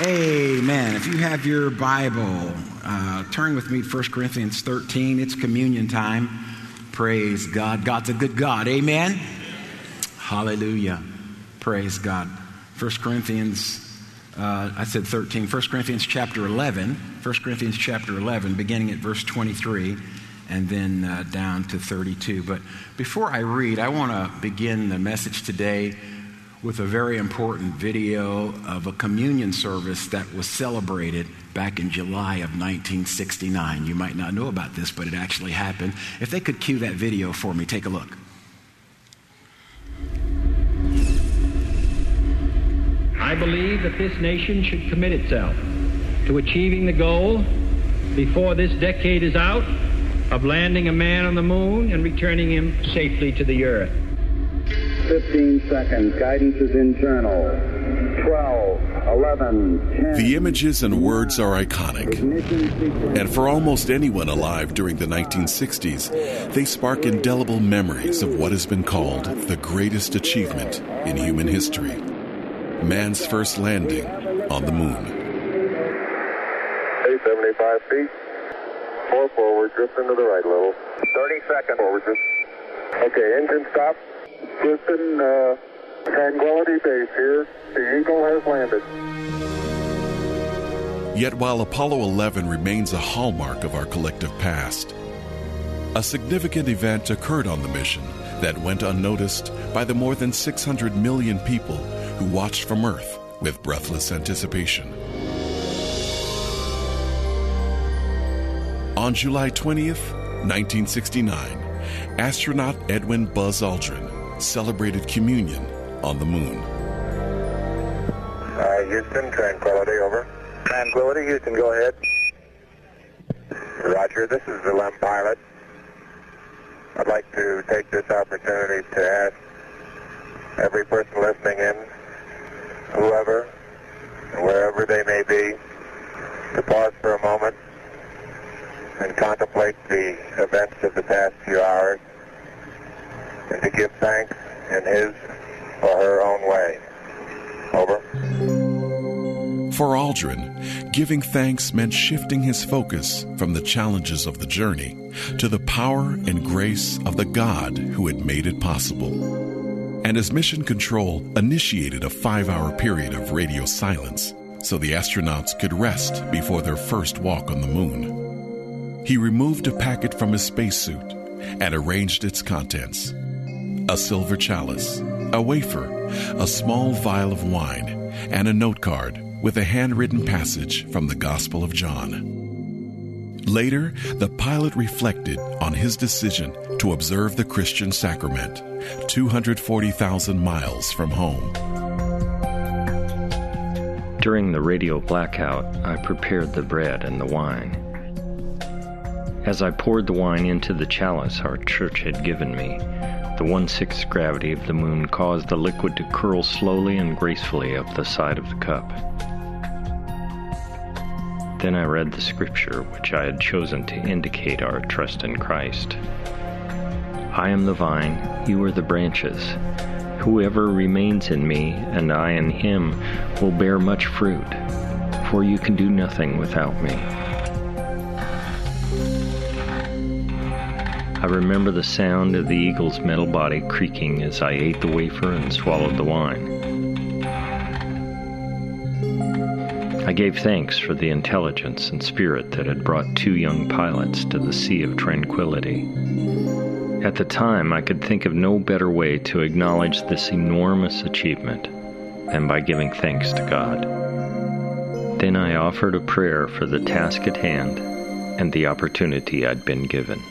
Amen. If you have your Bible, uh, turn with me to 1 Corinthians 13. It's communion time. Praise God. God's a good God. Amen. Hallelujah. Praise God. 1 Corinthians, uh, I said 13. 1 Corinthians chapter 11. 1 Corinthians chapter 11, beginning at verse 23 and then uh, down to 32. But before I read, I want to begin the message today with a very important video of a communion service that was celebrated back in July of 1969. You might not know about this, but it actually happened. If they could cue that video for me, take a look. I believe that this nation should commit itself to achieving the goal before this decade is out of landing a man on the moon and returning him safely to the earth. 15 seconds. Guidance is internal. 12, 11, 10. The images and words are iconic. And for almost anyone alive during the 1960s, they spark indelible memories of what has been called the greatest achievement in human history man's first landing on the moon. 875 feet. Four forward, drift into the right a little. 30 seconds. Forward, drift. Okay, engine stop. Houston, uh, Tranquility Base here. The Eagle has landed. Yet while Apollo 11 remains a hallmark of our collective past, a significant event occurred on the mission that went unnoticed by the more than 600 million people who watched from Earth with breathless anticipation. On July 20th, 1969, astronaut Edwin Buzz Aldrin celebrated communion on the moon. Uh, Houston, Tranquility, over. Tranquility, Houston, go ahead. Roger, this is the LEM pilot. I'd like to take this opportunity to ask every person listening in, whoever, giving thanks meant shifting his focus from the challenges of the journey to the power and grace of the God who had made it possible. And as Mission Control initiated a five hour period of radio silence so the astronauts could rest before their first walk on the moon, he removed a packet from his spacesuit and arranged its contents a silver chalice, a wafer, a small vial of wine, and a note card with a handwritten passage from the Gospel of John. Later, the pilot reflected on his decision to observe the Christian sacrament 240,000 miles from home. During the radio blackout, I prepared the bread and the wine. As I poured the wine into the chalice our church had given me, the one sixth gravity of the moon caused the liquid to curl slowly and gracefully up the side of the cup. Then I read the scripture which I had chosen to indicate our trust in Christ. I am the vine, you are the branches. Whoever remains in me and I in him will bear much fruit, for you can do nothing without me. Remember the sound of the eagle's metal body creaking as I ate the wafer and swallowed the wine. I gave thanks for the intelligence and spirit that had brought two young pilots to the Sea of Tranquility. At the time, I could think of no better way to acknowledge this enormous achievement than by giving thanks to God. Then I offered a prayer for the task at hand and the opportunity I'd been given.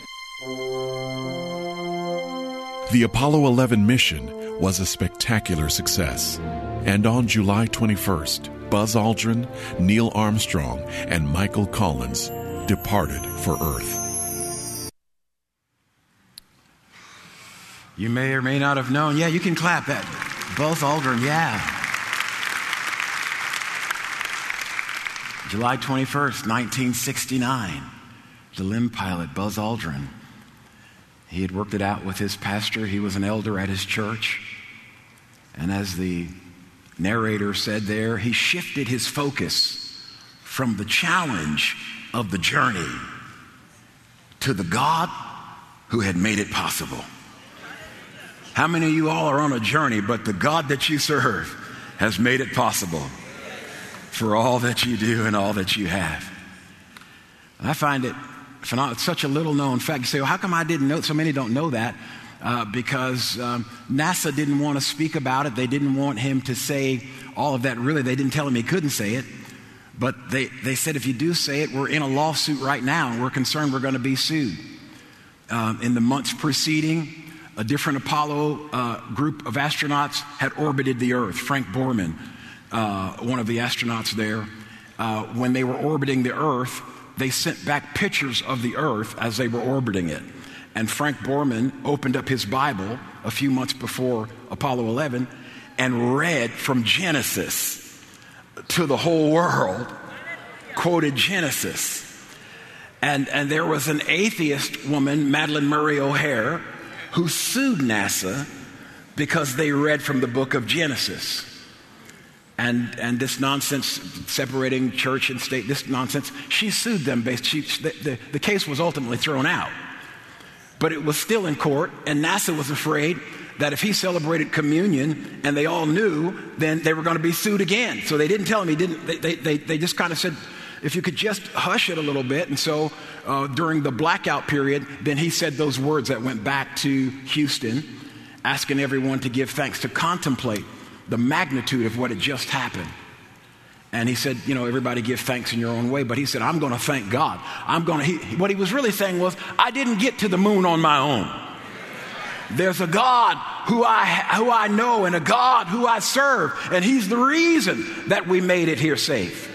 The Apollo 11 mission was a spectacular success. And on July 21st, Buzz Aldrin, Neil Armstrong, and Michael Collins departed for Earth. You may or may not have known. Yeah, you can clap that. Buzz Aldrin, yeah. July 21st, 1969. The LEM pilot, Buzz Aldrin. He had worked it out with his pastor. He was an elder at his church. And as the narrator said there, he shifted his focus from the challenge of the journey to the God who had made it possible. How many of you all are on a journey, but the God that you serve has made it possible for all that you do and all that you have? I find it it's such a little known fact. You say, well, how come I didn't know? So many don't know that. Uh, because um, NASA didn't want to speak about it. They didn't want him to say all of that. Really, they didn't tell him he couldn't say it. But they, they said, if you do say it, we're in a lawsuit right now, and we're concerned we're going to be sued. Um, in the months preceding, a different Apollo uh, group of astronauts had orbited the Earth. Frank Borman, uh, one of the astronauts there, uh, when they were orbiting the Earth, they sent back pictures of the Earth as they were orbiting it. And Frank Borman opened up his Bible a few months before Apollo 11 and read from Genesis to the whole world, quoted Genesis. And, and there was an atheist woman, Madalyn Murray O'Hair, who sued NASA because they read from the book of Genesis. And, and this nonsense, separating church and state, this nonsense, she sued them based, she, the, the, the case was ultimately thrown out. But it was still in court, and NASA was afraid that if he celebrated communion and they all knew, then they were going to be sued again. So they didn't tell him. He didn't. They, they, they just kind of said, if you could just hush it a little bit. And so uh, during the blackout period, then he said those words that went back to Houston, asking everyone to give thanks, to contemplate the magnitude of what had just happened. And he said, you know, everybody give thanks in your own way. But he said, I'm going to thank God. I'm going to, what he was really saying was, I didn't get to the moon on my own. There's a God who I, who I know and a God who I serve. And he's the reason that we made it here safe.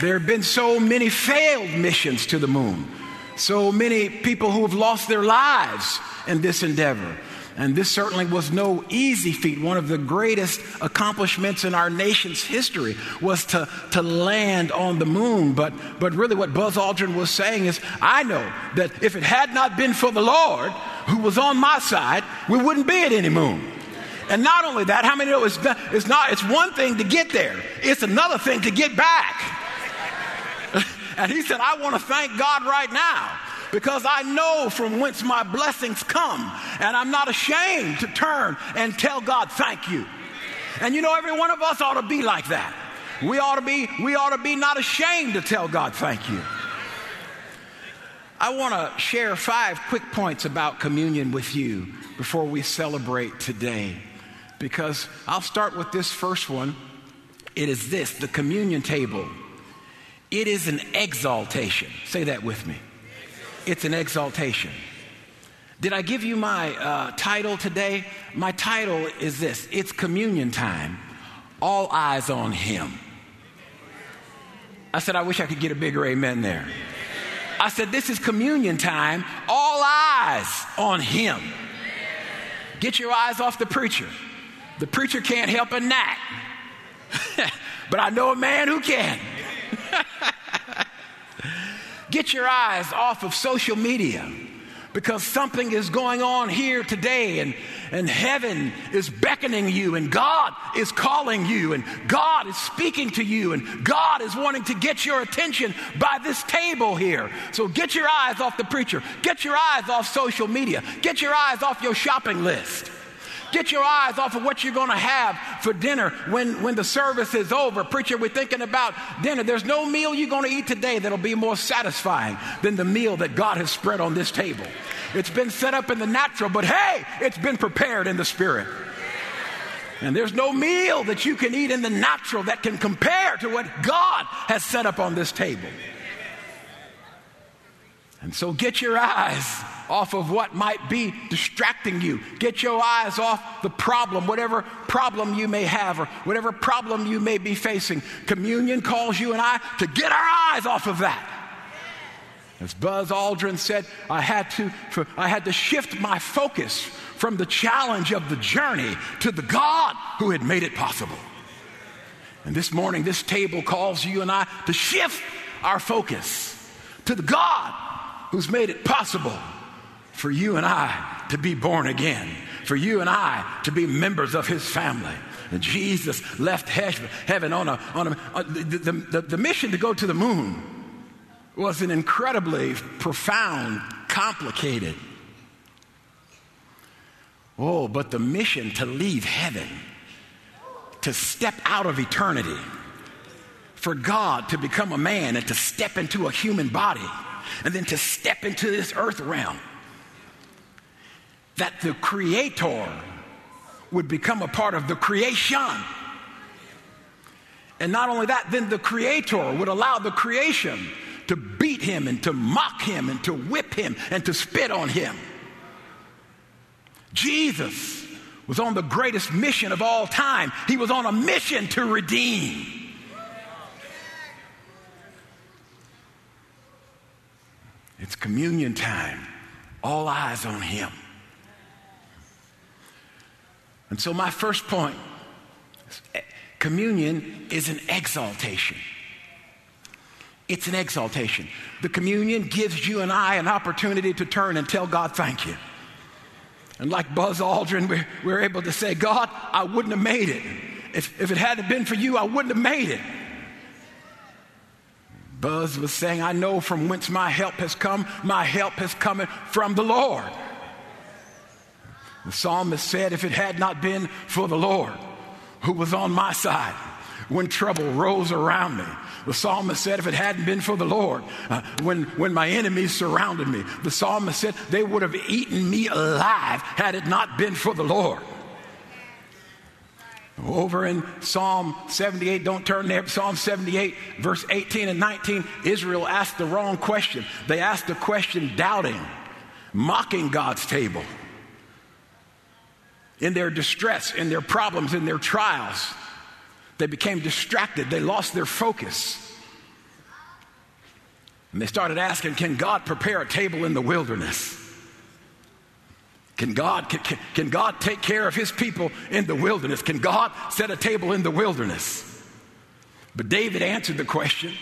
There have been so many failed missions to the moon. So many people who have lost their lives in this endeavor. And this certainly was no easy feat. One of the greatest accomplishments in our nation's history was to, to land on the moon. But, but really, what Buzz Aldrin was saying is I know that if it had not been for the Lord who was on my side, we wouldn't be at any moon. And not only that, how many know it's, it's not, it's one thing to get there, it's another thing to get back. and he said, I want to thank God right now because I know from whence my blessings come, and I'm not ashamed to turn and tell God, thank you. And you know, every one of us ought to be like that. We ought to be, we ought to be not ashamed to tell God, thank you. I want to share five quick points about communion with you before we celebrate today. Because I'll start with this first one. It is this the communion table. It is an exaltation. Say that with me. It's an exaltation. Did I give you my uh, title today? My title is this It's communion time. All eyes on Him. I said, I wish I could get a bigger amen there. I said, This is communion time. All eyes on Him. Get your eyes off the preacher. The preacher can't help a gnat, but I know a man who can. Get your eyes off of social media because something is going on here today and, and heaven is beckoning you and God is calling you and God is speaking to you and God is wanting to get your attention by this table here. So get your eyes off the preacher. Get your eyes off social media. Get your eyes off your shopping list. Get your eyes off of what you're going to have for dinner when, when the service is over. Preacher, we're thinking about dinner. There's no meal you're going to eat today that'll be more satisfying than the meal that God has spread on this table. It's been set up in the natural, but hey, it's been prepared in the spirit. And there's no meal that you can eat in the natural that can compare to what God has set up on this table. And so get your eyes off of what might be distracting you. Get your eyes off the problem, whatever problem you may have or whatever problem you may be facing. Communion calls you and I to get our eyes off of that. As Buzz Aldrin said, I had to, I had to shift my focus from the challenge of the journey to the God who had made it possible. And this morning, this table calls you and I to shift our focus to the God who's made it possible for you and I to be born again, for you and I to be members of his family. Jesus left heaven on a, on a uh, the, the, the mission to go to the moon was an incredibly profound, complicated. Oh, but the mission to leave heaven, to step out of eternity, for God to become a man and to step into a human body, and then to step into this earth realm. That the Creator would become a part of the creation. And not only that, then the Creator would allow the creation to beat him and to mock him and to whip him and to spit on him. Jesus was on the greatest mission of all time. He was on a mission to redeem. It's communion time. All eyes on him. And so, my first point eh, communion is an exaltation. It's an exaltation. The communion gives you and I an opportunity to turn and tell God, thank you. And like Buzz Aldrin, we're, we're able to say, God, I wouldn't have made it. If, if it hadn't been for you, I wouldn't have made it. Buzz was saying, I know from whence my help has come. My help has come from the Lord. The psalmist said, If it had not been for the Lord who was on my side when trouble rose around me, the psalmist said, if it hadn't been for the Lord, uh, when, when my enemies surrounded me, the psalmist said, they would have eaten me alive had it not been for the Lord. Over in Psalm 78, don't turn there, Psalm 78, verse 18 and 19, Israel asked the wrong question. They asked the question doubting, mocking God's table. In their distress, in their problems, in their trials, they became distracted, they lost their focus. And they started asking, Can God prepare a table in the wilderness? Can God, can, can God take care of his people in the wilderness? Can God set a table in the wilderness? But David answered the question.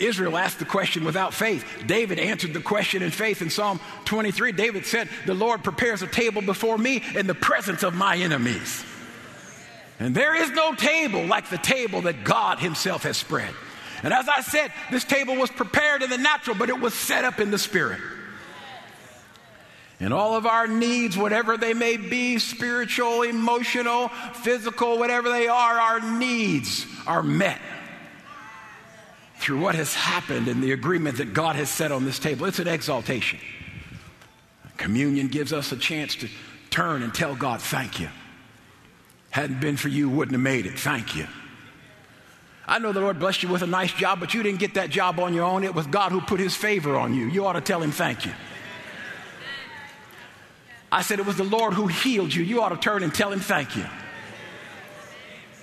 Israel asked the question without faith. David answered the question in faith. In Psalm 23, David said, The Lord prepares a table before me in the presence of my enemies. And there is no table like the table that God Himself has spread. And as I said, this table was prepared in the natural, but it was set up in the spirit. And all of our needs, whatever they may be spiritual, emotional, physical, whatever they are our needs are met through what has happened and the agreement that God has set on this table. It's an exaltation. Communion gives us a chance to turn and tell God, thank you. Hadn't been for you, wouldn't have made it. Thank you. I know the Lord blessed you with a nice job, but you didn't get that job on your own. It was God who put his favor on you. You ought to tell him thank you. I said it was the Lord who healed you. You ought to turn and tell him thank you.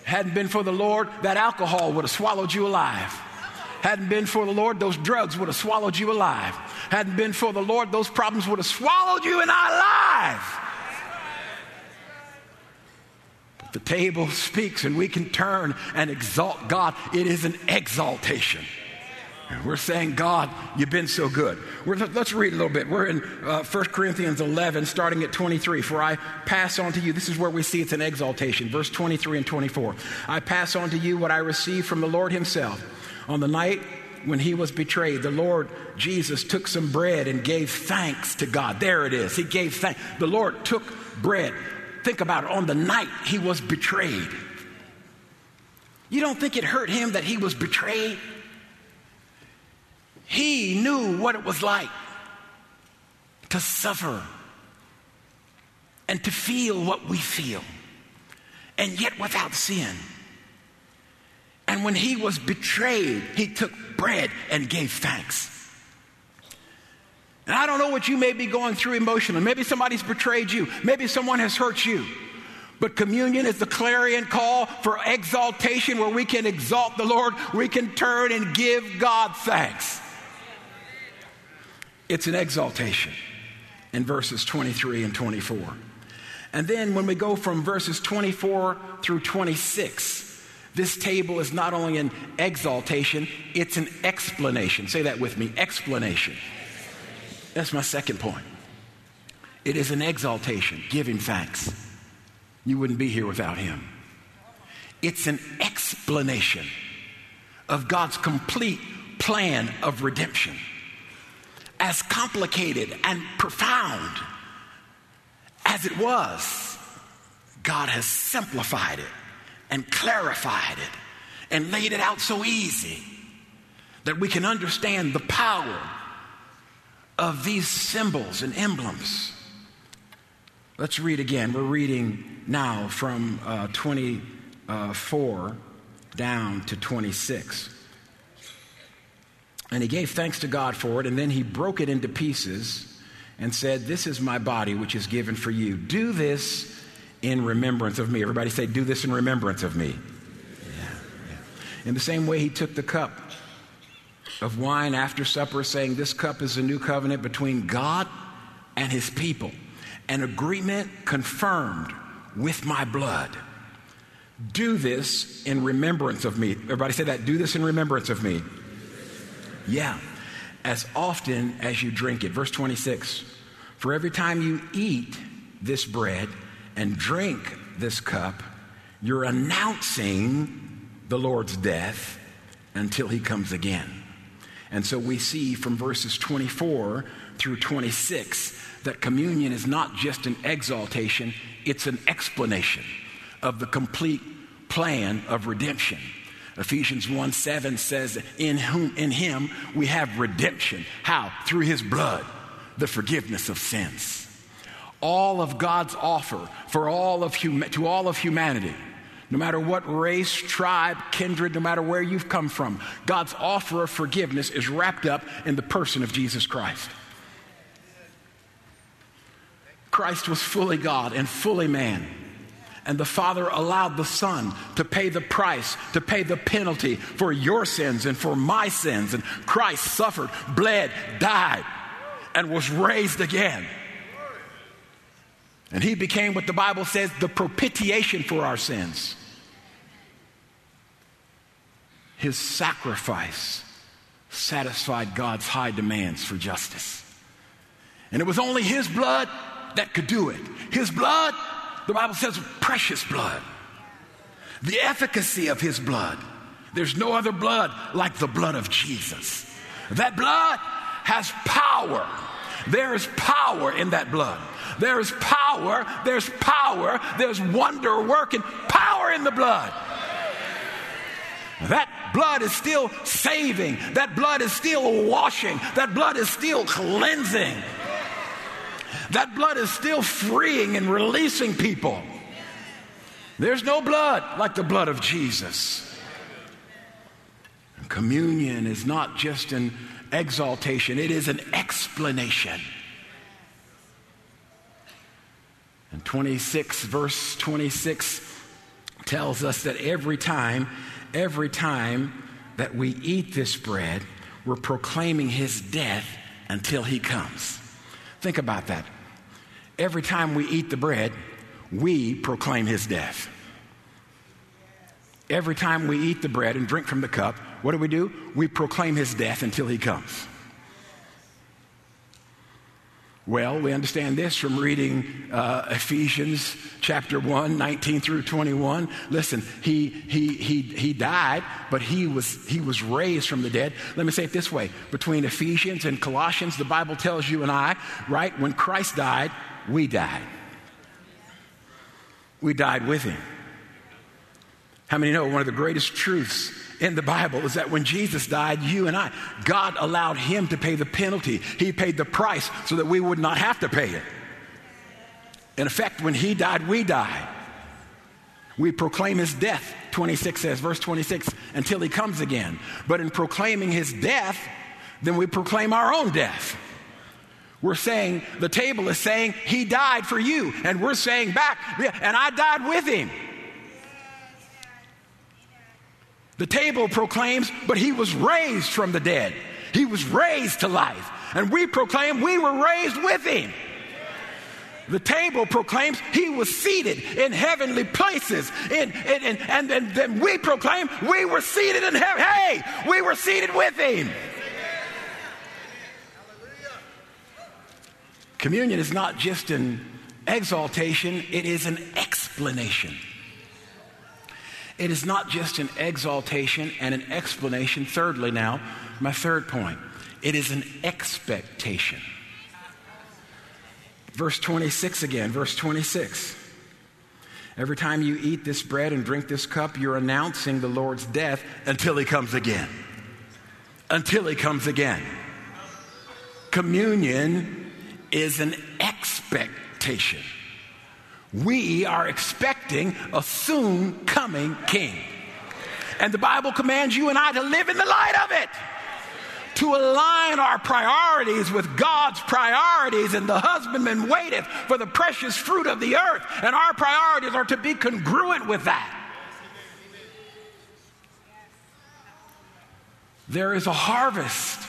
Hadn't been for the Lord, that alcohol would have swallowed you alive. Hadn't been for the Lord, those drugs would have swallowed you alive. Hadn't been for the Lord, those problems would have swallowed you and I alive. But the table speaks and we can turn and exalt God. It is an exaltation. We're saying, God, you've been so good. We're, let's read a little bit. We're in uh, 1 Corinthians 11, starting at 23. For I pass on to you, this is where we see it's an exaltation. Verse 23 and 24. I pass on to you what I received from the Lord Himself. On the night when He was betrayed, the Lord Jesus took some bread and gave thanks to God. There it is. He gave thanks. The Lord took bread think about it, on the night he was betrayed. You don't think it hurt him that he was betrayed? He knew what it was like to suffer and to feel what we feel, and yet without sin. And when he was betrayed, he took bread and gave thanks. And I don't know what you may be going through emotionally. Maybe somebody's betrayed you. Maybe someone has hurt you. But communion is the clarion call for exaltation where we can exalt the Lord. We can turn and give God thanks. It's an exaltation in verses 23 and 24. And then when we go from verses 24 through 26, this table is not only an exaltation, it's an explanation. Say that with me explanation. That's my second point. It is an exaltation, giving thanks. You wouldn't be here without him. it's an explanation of God's complete plan of redemption. As complicated and profound as it was, God has simplified it and clarified it and laid it out so easy that we can understand the power of these symbols and emblems. Let's read again. We're reading now from uh, 24 down to 26. And he gave thanks to God for it, and then he broke it into pieces and said, This is my body, which is given for you. Do this in remembrance of me. Everybody say, Do this in remembrance of me. Yeah, yeah. In the same way, he took the cup of wine after supper, saying, This cup is a new covenant between God and his people, an agreement confirmed with my blood. Do this in remembrance of me. Everybody say that. Do this in remembrance of me. Yeah. As often as you drink it. Verse 26 For every time you eat this bread and drink this cup, you're announcing the Lord's death until he comes again. And so we see from verses 24 through 26 that communion is not just an exaltation, it's an explanation of the complete plan of redemption. Ephesians 1 7 says, in, whom, in him we have redemption. How? Through his blood, the forgiveness of sins. All of God's offer for all of to all of humanity no matter what race, tribe, kindred, no matter where you've come from, God's offer of forgiveness is wrapped up in the person of Jesus Christ. Christ was fully God and fully man. And the Father allowed the Son to pay the price, to pay the penalty for your sins and for my sins. And Christ suffered, bled, died, and was raised again. And he became what the Bible says the propitiation for our sins. His sacrifice satisfied God's high demands for justice. And it was only his blood that could do it. His blood, the Bible says, precious blood. The efficacy of his blood. There's no other blood like the blood of Jesus. That blood has power. There is power in that blood. There's power, there's power, there's wonder working power in the blood. That blood is still saving. That blood is still washing. That blood is still cleansing. That blood is still freeing and releasing people. There's no blood like the blood of Jesus. Communion is not just an exaltation, it is an explanation. And 26, verse 26 tells us that every time, every time that we eat this bread, we're proclaiming his death until he comes. Think about that. Every time we eat the bread, we proclaim his death. Every time we eat the bread and drink from the cup, what do we do? We proclaim his death until he comes. Well, we understand this from reading uh, Ephesians chapter 1, 19 through 21. Listen, he, he, he, he died, but he was, he was raised from the dead. Let me say it this way between Ephesians and Colossians, the Bible tells you and I, right, when Christ died, we died. We died with him. How many know one of the greatest truths in the Bible is that when Jesus died, you and I, God allowed him to pay the penalty. He paid the price so that we would not have to pay it. In effect, when he died, we died. We proclaim his death, 26 says, verse 26, until he comes again. But in proclaiming his death, then we proclaim our own death. We're saying, the table is saying, he died for you. And we're saying back, and I died with him. The table proclaims, but he was raised from the dead. He was raised to life. And we proclaim we were raised with him. The table proclaims he was seated in heavenly places. In, in, in, and, and then we proclaim we were seated in heaven. Hey, we were seated with him. Communion is not just an exaltation, it is an explanation. It is not just an exaltation and an explanation. Thirdly, now, my third point it is an expectation. Verse 26 again, verse 26. Every time you eat this bread and drink this cup, you're announcing the Lord's death until he comes again. Until he comes again. Communion is an expectation. We are expecting a soon coming king. And the Bible commands you and I to live in the light of it to align our priorities with God's priorities, and the husbandman waiteth for the precious fruit of the earth, and our priorities are to be congruent with that. There is a harvest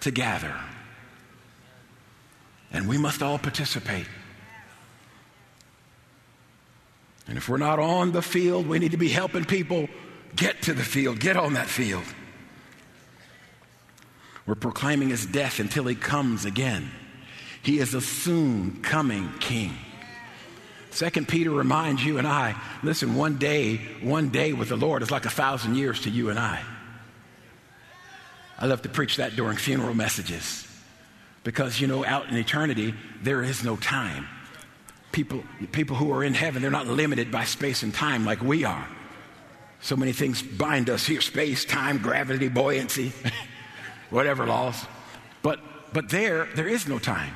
to gather, and we must all participate. And if we're not on the field, we need to be helping people get to the field, get on that field. We're proclaiming his death until he comes again. He is a soon coming king. Second Peter reminds you and I, listen, one day, one day with the Lord is like a thousand years to you and I. I love to preach that during funeral messages because, you know, out in eternity, there is no time. People, people who are in heaven, they're not limited by space and time like we are. So many things bind us here space, time, gravity, buoyancy. whatever laws. But, but there, there is no time.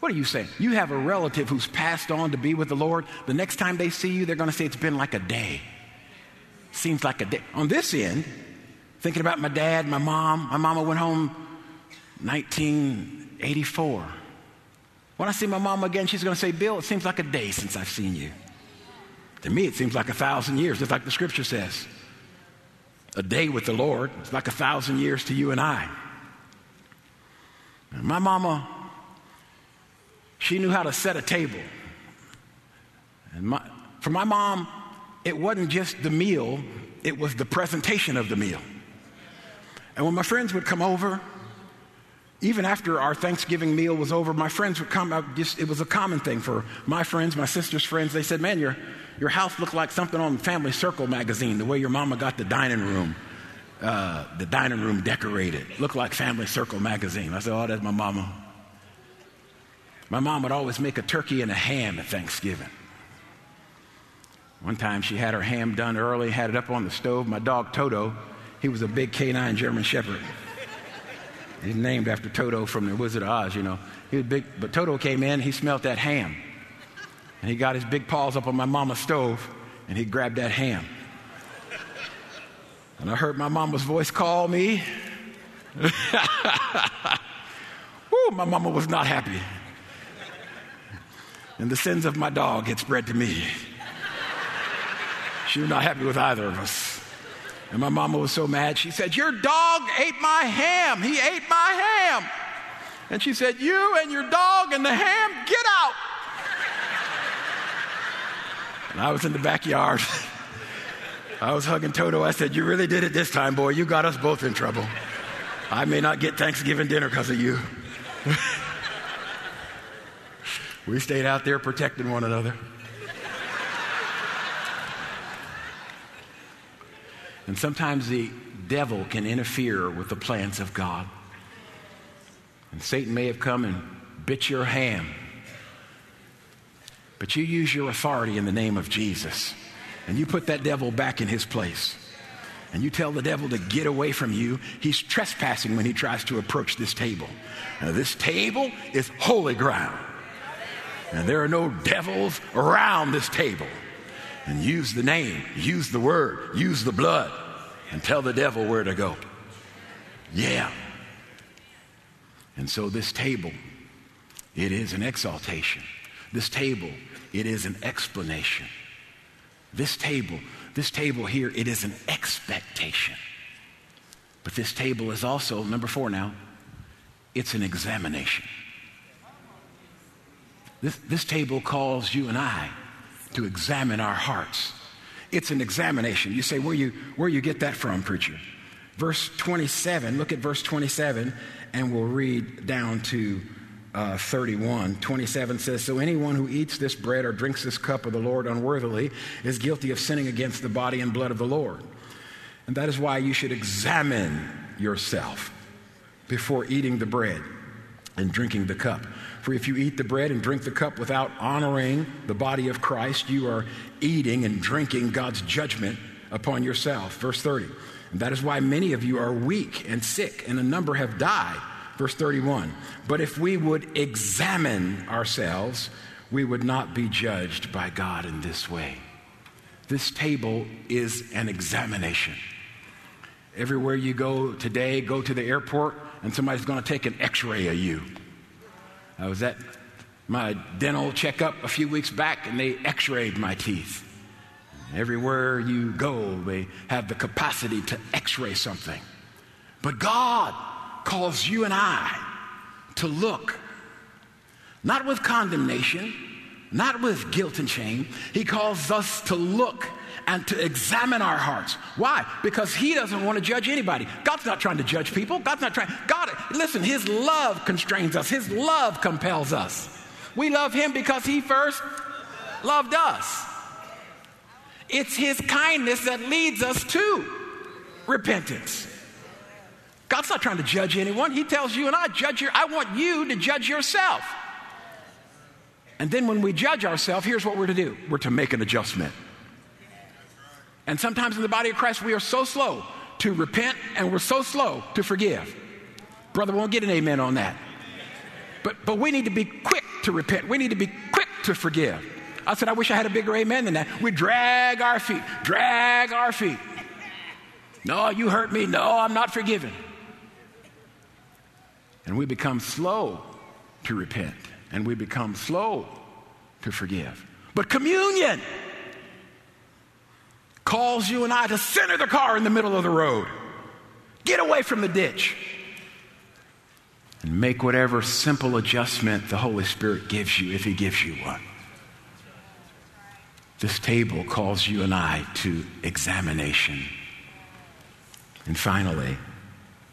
What are you saying? You have a relative who's passed on to be with the Lord. The next time they see you, they're going to say it's been like a day. Seems like a day. On this end, thinking about my dad, my mom, my mama went home 1984. When I see my mom again, she's going to say, Bill, it seems like a day since I've seen you. To me, it seems like a thousand years, just like the scripture says a day with the Lord. is like a thousand years to you and I. And my mama, she knew how to set a table. And my, for my mom, it wasn't just the meal, it was the presentation of the meal. And when my friends would come over, even after our Thanksgiving meal was over, my friends would come out. Just, it was a common thing for my friends, my sister's friends. They said, Man, your, your house looked like something on Family Circle magazine, the way your mama got the dining room, uh, the dining room decorated. Looked like Family Circle magazine. I said, Oh, that's my mama. My mom would always make a turkey and a ham at Thanksgiving. One time she had her ham done early, had it up on the stove. My dog Toto, he was a big canine German Shepherd. He's named after Toto from the Wizard of Oz, you know. He was big, but Toto came in, he smelt that ham. And he got his big paws up on my mama's stove and he grabbed that ham. And I heard my mama's voice call me. Woo, my mama was not happy. And the sins of my dog had spread to me. She was not happy with either of us. And my mama was so mad, she said, Your dog ate my ham. He ate my ham. And she said, You and your dog and the ham, get out. And I was in the backyard. I was hugging Toto. I said, You really did it this time, boy. You got us both in trouble. I may not get Thanksgiving dinner because of you. we stayed out there protecting one another. And sometimes the devil can interfere with the plans of God. And Satan may have come and bit your ham. But you use your authority in the name of Jesus. And you put that devil back in his place. And you tell the devil to get away from you. He's trespassing when he tries to approach this table. Now, this table is holy ground. And there are no devils around this table and use the name, use the word, use the blood, and tell the devil where to go. Yeah. And so this table, it is an exaltation. This table, it is an explanation. This table, this table here, it is an expectation. But this table is also, number four now, it's an examination. This, this table calls you and I to examine our hearts. It's an examination. You say, where you, where you get that from, preacher? Verse 27, look at verse 27, and we'll read down to uh, 31. 27 says, So anyone who eats this bread or drinks this cup of the Lord unworthily is guilty of sinning against the body and blood of the Lord. And that is why you should examine yourself before eating the bread and drinking the cup. For if you eat the bread and drink the cup without honoring the body of Christ, you are eating and drinking God's judgment upon yourself. Verse 30. And that is why many of you are weak and sick, and a number have died. Verse 31. But if we would examine ourselves, we would not be judged by God in this way. This table is an examination. Everywhere you go today, go to the airport, and somebody's going to take an x ray of you. I was at my dental checkup a few weeks back, and they x rayed my teeth. Everywhere you go, they have the capacity to x ray something. But God calls you and I to look, not with condemnation, not with guilt and shame. He calls us to look and to examine our hearts. Why? Because He doesn't want to judge anybody. God's not trying to judge people. God's not trying. God, listen, His love constrains us, His love compels us. We love Him because He first loved us. It's His kindness that leads us to repentance. God's not trying to judge anyone. He tells you and I, judge your, I want you to judge yourself. And then when we judge ourselves, here's what we're to do we're to make an adjustment. And sometimes in the body of Christ, we are so slow to repent and we're so slow to forgive. Brother won't get an amen on that. But, but we need to be quick to repent. We need to be quick to forgive. I said, I wish I had a bigger amen than that. We drag our feet, drag our feet. No, you hurt me. No, I'm not forgiven. And we become slow to repent and we become slow to forgive. But communion calls you and I to center the car in the middle of the road, get away from the ditch, and make whatever simple adjustment the Holy Spirit gives you if He gives you one. This table calls you and I to examination. And finally,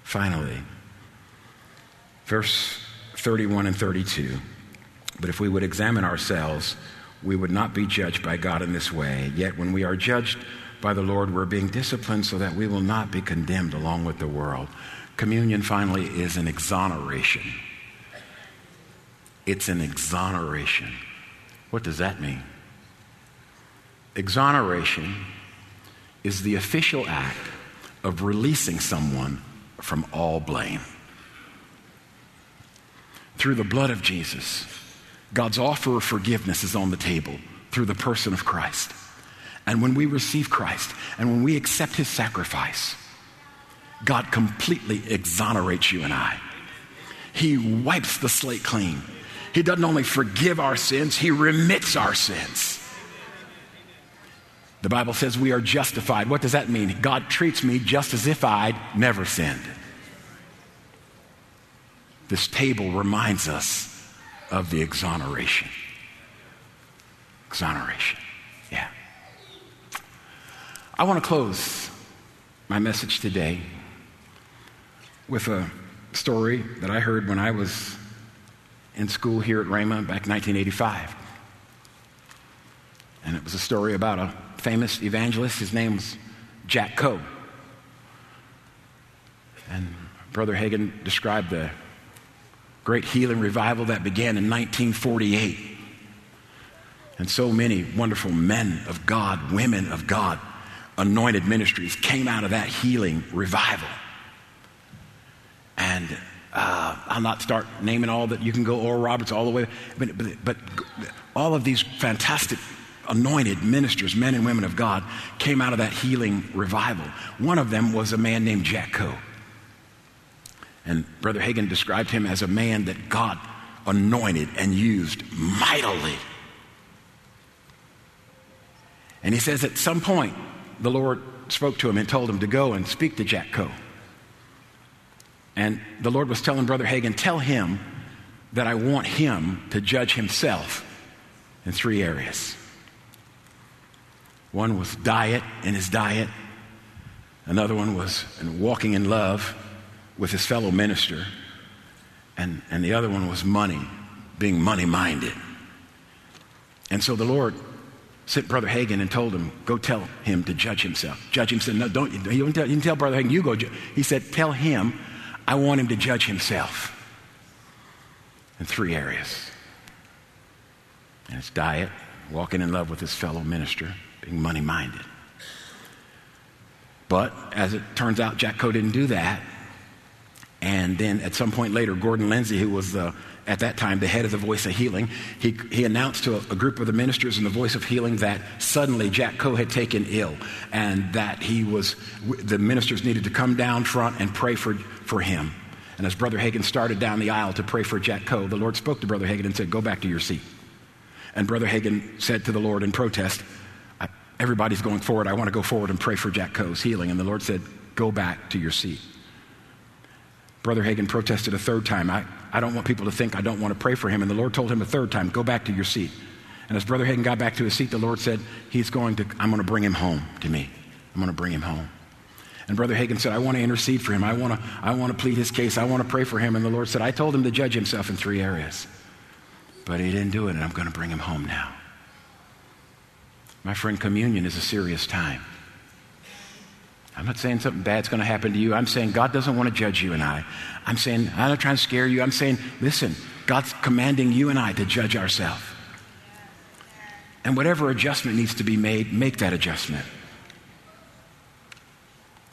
finally, verse 31 and 32. But if we would examine ourselves, we would not be judged by God in this way. Yet when we are judged by the Lord, we're being disciplined so that we will not be condemned along with the world. Communion finally is an exoneration. It's an exoneration. What does that mean? Exoneration is the official act of releasing someone from all blame. Through the blood of Jesus, God's offer of forgiveness is on the table through the person of Christ. And when we receive Christ and when we accept his sacrifice, God completely exonerates you and I. He wipes the slate clean. He doesn't only forgive our sins, he remits our sins. The Bible says we are justified. What does that mean? God treats me just as if I'd never sinned. This table reminds us of the exoneration. Exoneration. Yeah. I want to close my message today with a story that I heard when I was in school here at Rhema back in 1985. And it was a story about a famous evangelist. His name was Jack Coe. And Brother Hagin described the great healing revival that began in 1948. And so many wonderful men of God, women of God, anointed ministries came out of that healing revival. And uh, I'll not start naming all that. You can go Oral Roberts all the way, but, but, but all of these fantastic anointed ministers, men and women of God, came out of that healing revival. One of them was a man named Jack Coe. And Brother Hagin described him as a man that God anointed and used mightily. And he says at some point, the Lord spoke to him and told him to go and speak to Jack Coe. And the Lord was telling Brother Hagin, tell him that I want him to judge himself in three areas. One was diet in his diet, another one was walking in love with his fellow minister. and, and the other one was money, being money minded. And so the Lord sent Brother Hagin and told him, Go tell him to judge himself. Judge him said, No, don't. He didn't tell, he didn't tell Brother Hagin, You go. He said, Tell him I want him to judge himself in three areas. And it's diet, walking in love with his fellow minister, being money minded. But as it turns out, Jack Coe didn't do that. And then at some point later, Gordon Lindsay, who was uh, at that time the head of the Voice of Healing, he, he announced to a, a, group of the ministers in the Voice of Healing that suddenly Jack Coe had taken ill and that he was, the ministers needed to come down front and pray for, for him. And as Brother Hagin started down the aisle to pray for Jack Coe, the Lord spoke to Brother Hagin and said, Go back to your seat. And Brother Hagin said to the Lord in protest, Everybody's going forward. I want to go forward and pray for Jack Coe's healing. And the Lord said, Go back to your seat. Brother Hagin protested a third time. I, I don't want people to think I don't want to pray for him. And the Lord told him a third time, Go back to your seat. And as Brother Hagin got back to his seat, the Lord said, He's going to, I'm going to bring him home to me. I'm going to bring him home. And Brother Hagin said, I want to intercede for him. I want to, I want to plead his case. I want to pray for him. And the Lord said, I told him to judge himself in three areas. But he didn't do it, and I'm going to bring him home now. My friend, communion is a serious time. I'm not saying something bad's going to happen to you. I'm saying God doesn't want to judge you and I. I'm saying, I'm not trying to scare you. I'm saying, listen, God's commanding you and I to judge ourselves. And whatever adjustment needs to be made, make that adjustment.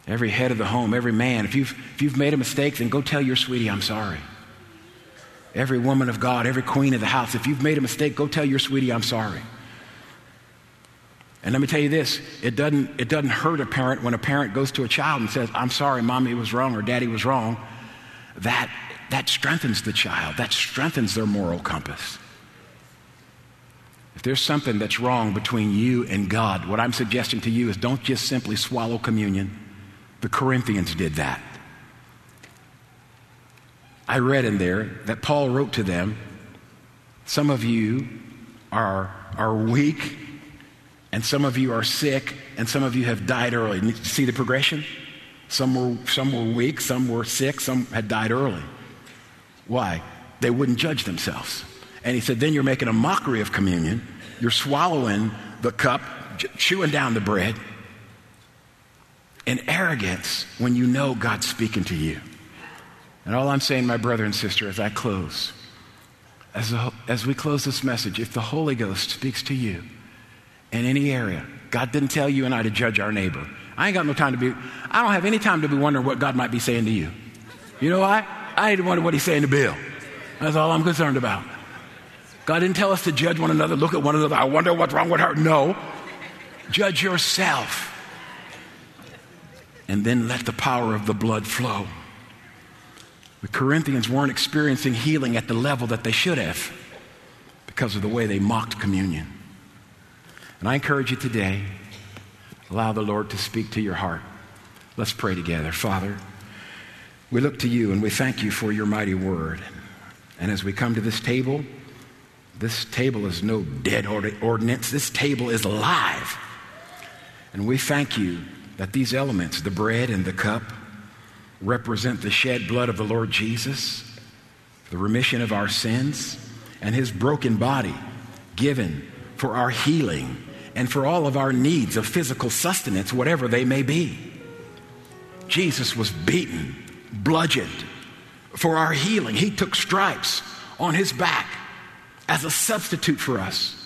Every head of the home, every man, if you've, if you've made a mistake, then go tell your sweetie, I'm sorry. Every woman of God, every queen of the house, if you've made a mistake, go tell your sweetie, I'm sorry. And let me tell you this it doesn't, it doesn't hurt a parent when a parent goes to a child and says, I'm sorry, mommy was wrong or daddy was wrong. That, that strengthens the child, that strengthens their moral compass. If there's something that's wrong between you and God, what I'm suggesting to you is don't just simply swallow communion. The Corinthians did that. I read in there that Paul wrote to them, Some of you are, are weak, and some of you are sick, and some of you have died early. See the progression? Some were, some were weak, some were sick, some had died early. Why? They wouldn't judge themselves. And he said, Then you're making a mockery of communion. You're swallowing the cup, chewing down the bread in arrogance when you know God's speaking to you. And all I'm saying, my brother and sister, as I close, as, a, as we close this message, if the Holy Ghost speaks to you in any area, God didn't tell you and I to judge our neighbor. I ain't got no time to be, I don't have any time to be wondering what God might be saying to you. You know why? I ain't wondering what he's saying to Bill. That's all I'm concerned about. God didn't tell us to judge one another, look at one another, I wonder what's wrong with her. No. Judge yourself. And then let the power of the blood flow. The Corinthians weren't experiencing healing at the level that they should have because of the way they mocked communion. And I encourage you today, allow the Lord to speak to your heart. Let's pray together. Father, we look to you and we thank you for your mighty word. And as we come to this table, this table is no dead ordinance. This table is alive. And we thank you that these elements, the bread and the cup, represent the shed blood of the Lord Jesus, the remission of our sins, and his broken body given for our healing and for all of our needs of physical sustenance, whatever they may be. Jesus was beaten, bludgeoned for our healing. He took stripes on his back as a substitute for us.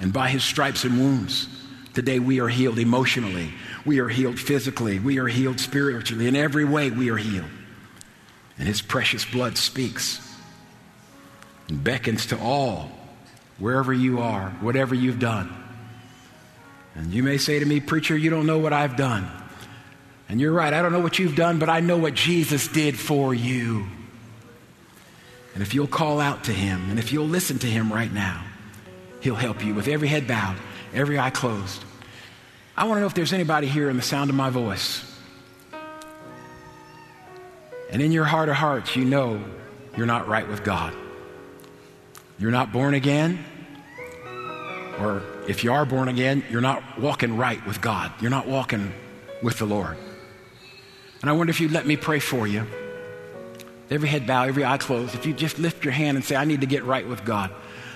And by his stripes and wounds, today we are healed emotionally, we are healed physically. We are healed spiritually. In every way, we are healed. And His precious blood speaks and beckons to all, wherever you are, whatever you've done. And you may say to me, Preacher, you don't know what I've done. And you're right, I don't know what you've done, but I know what Jesus did for you. And if you'll call out to Him, and if you'll listen to Him right now, He'll help you with every head bowed, every eye closed. I want to know if there's anybody here in the sound of my voice. And in your heart of hearts, you know you're not right with God. You're not born again. Or if you are born again, you're not walking right with God. You're not walking with the Lord. And I wonder if you'd let me pray for you. every head bowed, every eye closed, if you just lift your hand and say, I need to get right with God.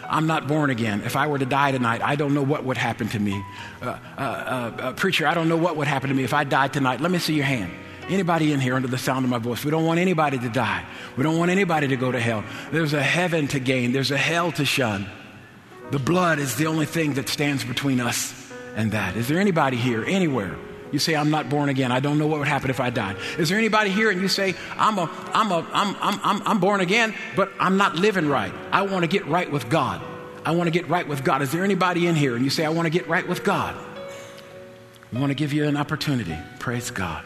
I'm not born again. If I were to die tonight, I don't know what would happen to me. Uh, uh, uh, preacher, I don't know what would happen to me if I died tonight. Let me see your hand. Anybody in here under the sound of my voice? We don't want anybody to die. We don't want anybody to go to hell. There's a heaven to gain, there's a hell to shun. The blood is the only thing that stands between us and that. Is there anybody here, anywhere? You say, I'm not born again. I don't know what would happen if I died. Is there anybody here and you say, I'm, a, I'm, a, I'm, I'm, I'm, I'm born again, but I'm not living right. I want to get right with God. I want to get right with God. Is there anybody in here and you say, I want to get right with God? We want to give you an opportunity. Praise God.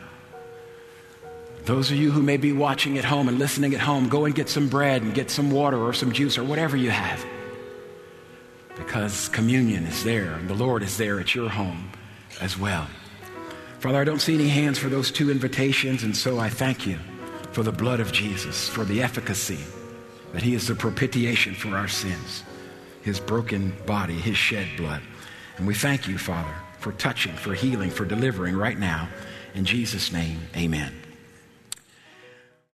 Those of you who may be watching at home and listening at home, go and get some bread and get some water or some juice or whatever you have. Because communion is there and the Lord is there at your home as well. Father, I don't see any hands for those two invitations, and so I thank you for the blood of Jesus, for the efficacy that He is the propitiation for our sins, His broken body, His shed blood. And we thank you, Father, for touching, for healing, for delivering right now. In Jesus' name, amen.